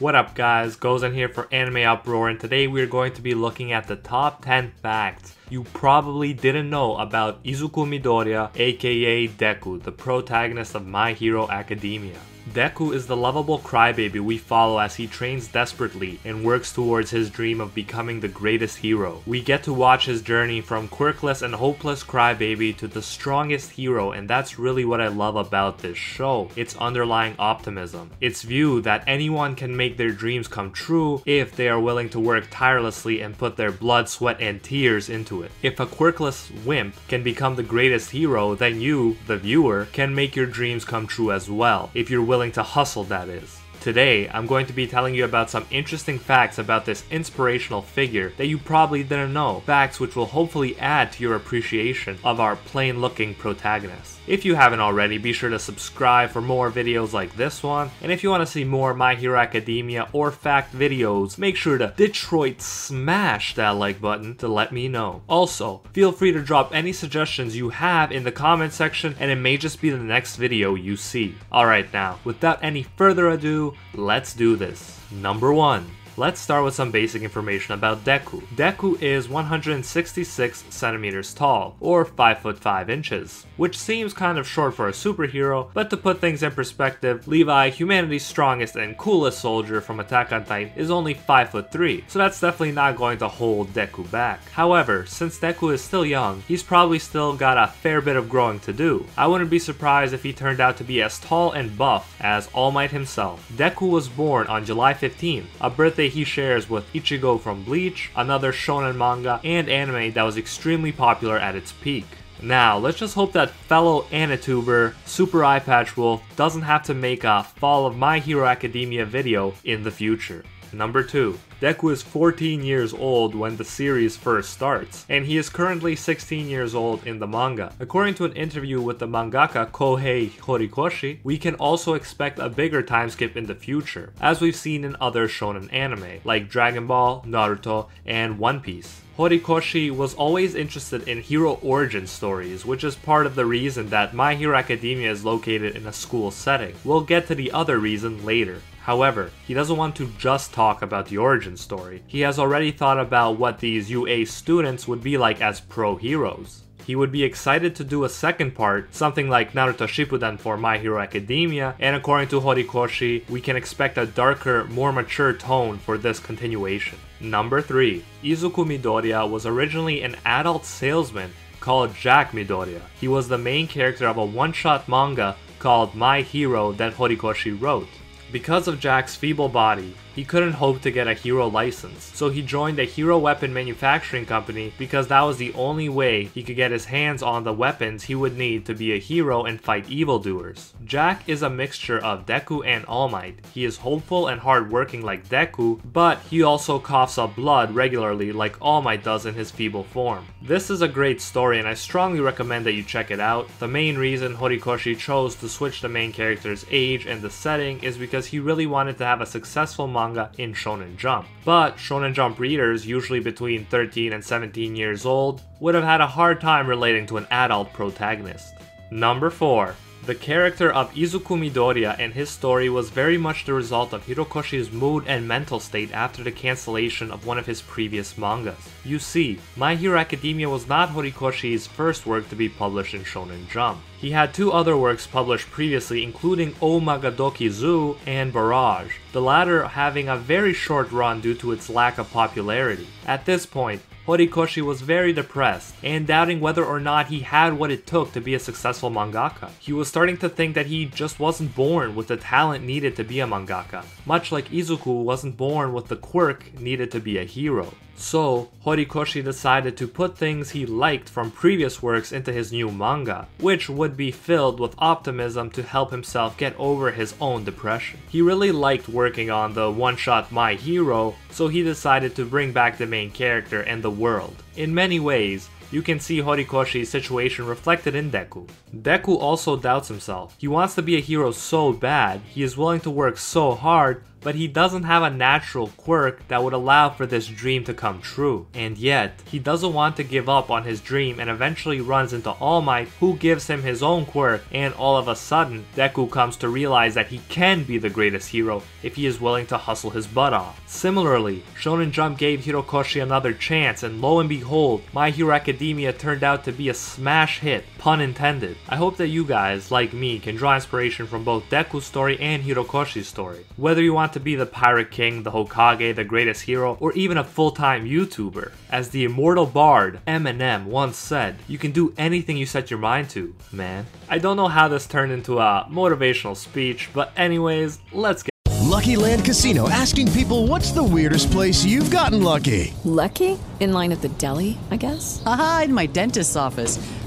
What up guys, Gozen here for Anime Uproar and today we're going to be looking at the top 10 facts you probably didn't know about Izuku Midoriya aka Deku, the protagonist of My Hero Academia. Deku is the lovable crybaby we follow as he trains desperately and works towards his dream of becoming the greatest hero. We get to watch his journey from quirkless and hopeless crybaby to the strongest hero and that's really what I love about this show. Its underlying optimism. Its view that anyone can make their dreams come true if they are willing to work tirelessly and put their blood, sweat, and tears into it. If a quirkless wimp can become the greatest hero, then you, the viewer, can make your dreams come true as well. If you're willing to hustle, that is. Today, I'm going to be telling you about some interesting facts about this inspirational figure that you probably didn't know. Facts which will hopefully add to your appreciation of our plain looking protagonist. If you haven't already, be sure to subscribe for more videos like this one. And if you want to see more My Hero Academia or fact videos, make sure to Detroit smash that like button to let me know. Also, feel free to drop any suggestions you have in the comment section and it may just be the next video you see. Alright now, without any further ado, let's do this. Number 1. Let's start with some basic information about Deku. Deku is 166 centimeters tall, or 5 foot 5 inches, which seems kind of short for a superhero, but to put things in perspective, Levi, humanity's strongest and coolest soldier from Attack on Titan, is only 5 foot 3, so that's definitely not going to hold Deku back. However, since Deku is still young, he's probably still got a fair bit of growing to do. I wouldn't be surprised if he turned out to be as tall and buff as All Might himself. Deku was born on July 15th, a birthday birthday he shares with Ichigo from Bleach, another shonen manga and anime that was extremely popular at its peak. Now, let's just hope that fellow Anituber, Super Eyepatch Wolf, doesn't have to make a Fall of My Hero Academia video in the future. Number 2. Deku is 14 years old when the series first starts, and he is currently 16 years old in the manga. According to an interview with the mangaka Kohei Horikoshi, we can also expect a bigger time skip in the future, as we've seen in other shonen anime, like Dragon Ball, Naruto, and One Piece. Horikoshi was always interested in hero origin stories, which is part of the reason that My Hero Academia is located in a school setting. We'll get to the other reason later. However, he doesn't want to just talk about the origin story. He has already thought about what these UA students would be like as pro heroes. He would be excited to do a second part, something like Naruto Shippuden for My Hero Academia, and according to Horikoshi, we can expect a darker, more mature tone for this continuation. Number 3. Izuku Midoriya was originally an adult salesman called Jack Midoriya. He was the main character of a one-shot manga called My Hero that Horikoshi wrote. Because of Jack's feeble body, he couldn't hope to get a hero license, so he joined a hero weapon manufacturing company because that was the only way he could get his hands on the weapons he would need to be a hero and fight evildoers. Jack is a mixture of Deku and All Might. He is hopeful and hardworking like Deku, but he also coughs up blood regularly like All Might does in his feeble form. This is a great story and I strongly recommend that you check it out. The main reason Horikoshi chose to switch the main character's age and the setting is because he really wanted to have a successful manga in Shonen Jump. But Shonen Jump readers, usually between 13 and 17 years old, would have had a hard time relating to an adult protagonist. Number 4. The character of Izuku Midoriya and his story was very much the result of Horikoshi's mood and mental state after the cancellation of one of his previous mangas. You see, My Hero Academia was not Horikoshi's first work to be published in Shonen Jump. He had two other works published previously, including Omagadoki Zoo and Barrage, the latter having a very short run due to its lack of popularity. At this point, Horikoshi was very depressed and doubting whether or not he had what it took to be a successful mangaka. He was starting to think that he just wasn't born with the talent needed to be a mangaka, much like Izuku wasn't born with the quirk needed to be a hero. So, Horikoshi decided to put things he liked from previous works into his new manga, which would be filled with optimism to help himself get over his own depression. He really liked working on the one shot My Hero, so he decided to bring back the main character and the world. In many ways, you can see Horikoshi's situation reflected in Deku. Deku also doubts himself. He wants to be a hero so bad, he is willing to work so hard, but he doesn't have a natural quirk that would allow for this dream to come true. And yet, he doesn't want to give up on his dream and eventually runs into All Might, who gives him his own quirk, and all of a sudden, Deku comes to realize that he can be the greatest hero if he is willing to hustle his butt off. Similarly, Shonen Jump gave Hirokoshi another chance, and lo and behold, My Hero Academia turned out to be a smash hit, pun intended. I hope that you guys, like me, can draw inspiration from both Deku's story and Hirokoshi's story. Whether you want to be the Pirate King, the Hokage, the greatest hero, or even a full time YouTuber. As the immortal bard Eminem once said, you can do anything you set your mind to, man. I don't know how this turned into a motivational speech, but, anyways, let's get. Lucky Land Casino asking people what's the weirdest place you've gotten lucky? Lucky? In line at the deli, I guess? Aha, in my dentist's office.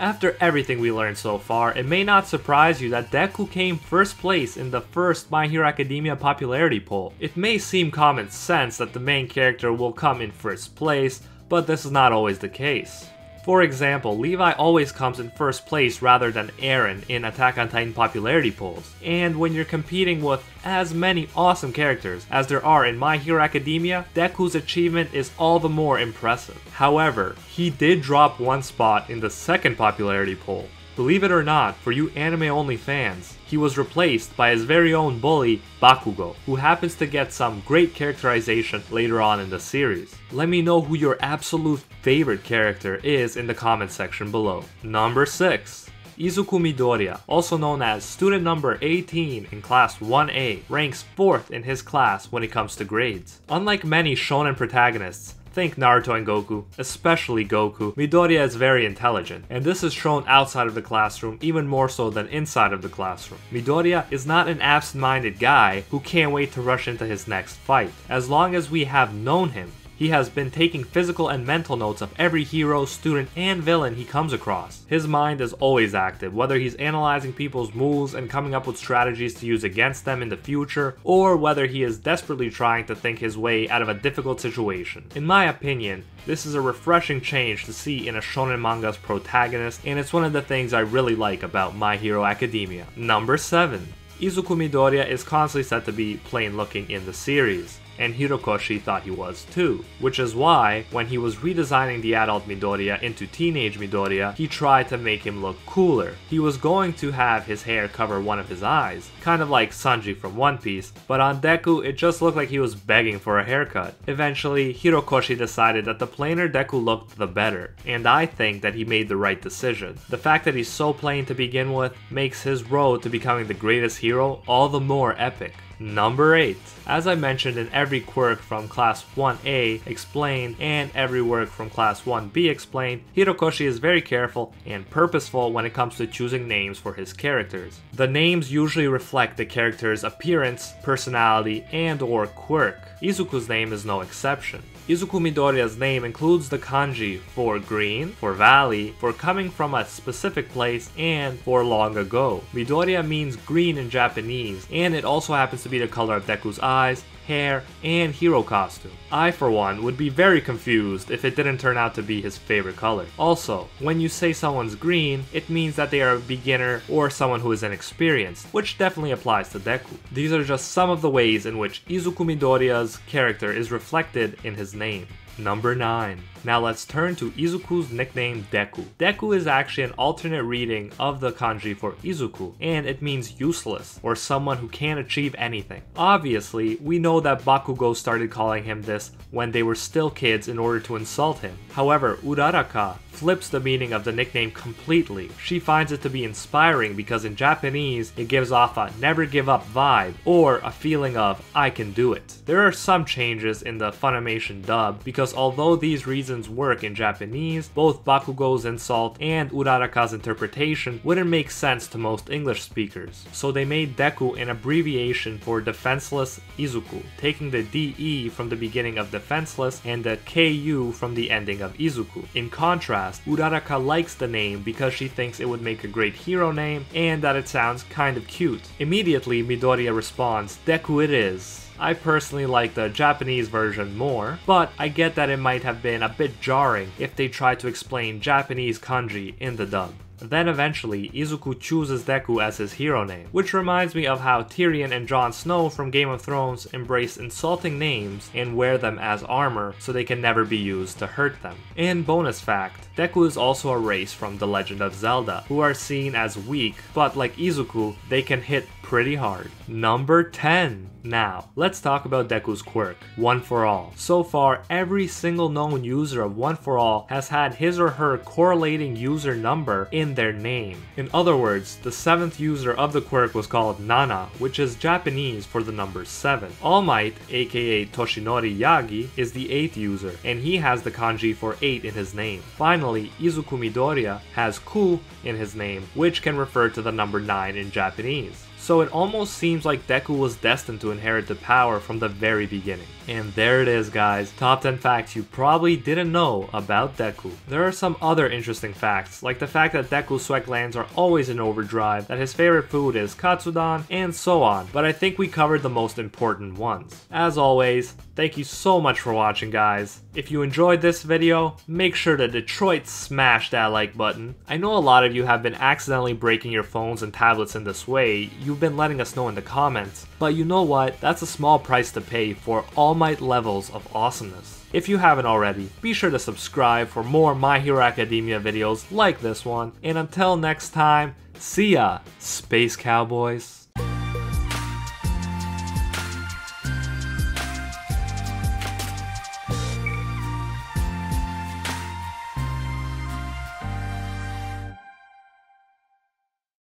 After everything we learned so far, it may not surprise you that Deku came first place in the first My Hero Academia popularity poll. It may seem common sense that the main character will come in first place, but this is not always the case. For example, Levi always comes in first place rather than Eren in Attack on Titan popularity polls. And when you're competing with as many awesome characters as there are in My Hero Academia, Deku's achievement is all the more impressive. However, he did drop one spot in the second popularity poll. Believe it or not, for you anime only fans, he was replaced by his very own bully, Bakugo, who happens to get some great characterization later on in the series. Let me know who your absolute favorite character is in the comment section below. Number 6. Izuku Midoriya, also known as student number 18 in class 1A, ranks 4th in his class when it comes to grades. Unlike many shonen protagonists, Think Naruto and Goku, especially Goku. Midoriya is very intelligent, and this is shown outside of the classroom even more so than inside of the classroom. Midoriya is not an absent-minded guy who can't wait to rush into his next fight. As long as we have known him, he has been taking physical and mental notes of every hero, student, and villain he comes across. His mind is always active, whether he's analyzing people's moves and coming up with strategies to use against them in the future, or whether he is desperately trying to think his way out of a difficult situation. In my opinion, this is a refreshing change to see in a shonen manga's protagonist, and it's one of the things I really like about My Hero Academia. Number 7. Izuku Midoriya is constantly said to be plain looking in the series and Hirokoshi thought he was too. Which is why, when he was redesigning the adult Midoriya into teenage Midoriya, he tried to make him look cooler. He was going to have his hair cover one of his eyes, kind of like Sanji from One Piece, but on Deku it just looked like he was begging for a haircut. Eventually, Hirokoshi decided that the plainer Deku looked the better, and I think that he made the right decision. The fact that he's so plain to begin with makes his road to becoming the greatest hero all the more epic. Number 8. As I mentioned in every quirk from Class 1A explained and every work from Class 1B explained, Hirokoshi is very careful and purposeful when it comes to choosing names for his characters. The names usually reflect the character's appearance, personality, and or quirk. Izuku's name is no exception. Izuku Midoriya's name includes the kanji for green, for valley, for coming from a specific place, and for long ago. Midoriya means green in Japanese, and it also happens to be the color of Deku's eyes, hair, and hero costume. I, for one, would be very confused if it didn't turn out to be his favorite color. Also, when you say someone's green, it means that they are a beginner or someone who is inexperienced, which definitely applies to Deku. These are just some of the ways in which Izuku Midoriya's character is reflected in his name. Number 9. Now let's turn to Izuku's nickname Deku. Deku is actually an alternate reading of the kanji for Izuku, and it means useless, or someone who can't achieve anything. Obviously, we know that Bakugo started calling him this when they were still kids in order to insult him. However, Uraraka flips the meaning of the nickname completely. She finds it to be inspiring because in Japanese, it gives off a never give up vibe, or a feeling of I can do it. There are some changes in the Funimation dub because although these work in Japanese, both Bakugo's insult and Uraraka's interpretation wouldn't make sense to most English speakers. So they made Deku an abbreviation for Defenseless Izuku, taking the DE from the beginning of Defenseless and the KU from the ending of Izuku. In contrast, Uraraka likes the name because she thinks it would make a great hero name and that it sounds kind of cute. Immediately, Midoriya responds, Deku it is. I personally like the Japanese version more, but I get that it might have been a bit jarring if they tried to explain Japanese kanji in the dub. Then eventually, Izuku chooses Deku as his hero name, which reminds me of how Tyrion and Jon Snow from Game of Thrones embrace insulting names and wear them as armor so they can never be used to hurt them. And bonus fact, Deku is also a race from The Legend of Zelda, who are seen as weak, but like Izuku, they can hit pretty hard. Number 10. Now, let's talk about Deku's quirk, One for All. So far, every single known user of One for All has had his or her correlating user number in their name. In other words, the seventh user of the quirk was called Nana, which is Japanese for the number 7. All Might, aka Toshinori Yagi, is the eighth user, and he has the kanji for 8 in his name. Finally, Izuku Midoriya has Ku in his name, which can refer to the number 9 in Japanese. So it almost seems like Deku was destined to inherit the power from the very beginning. And there it is guys, top 10 facts you probably didn't know about Deku. There are some other interesting facts, like the fact that Deku's sweat glands are always in overdrive, that his favorite food is katsudon, and so on, but I think we covered the most important ones. As always, thank you so much for watching guys. If you enjoyed this video, make sure to Detroit smash that like button. I know a lot of you have been accidentally breaking your phones and tablets in this way, you've been letting us know in the comments, but you know what, that's a small price to pay for All Might levels of awesomeness. If you haven't already, be sure to subscribe for more My Hero Academia videos like this one, and until next time, see ya, Space Cowboys.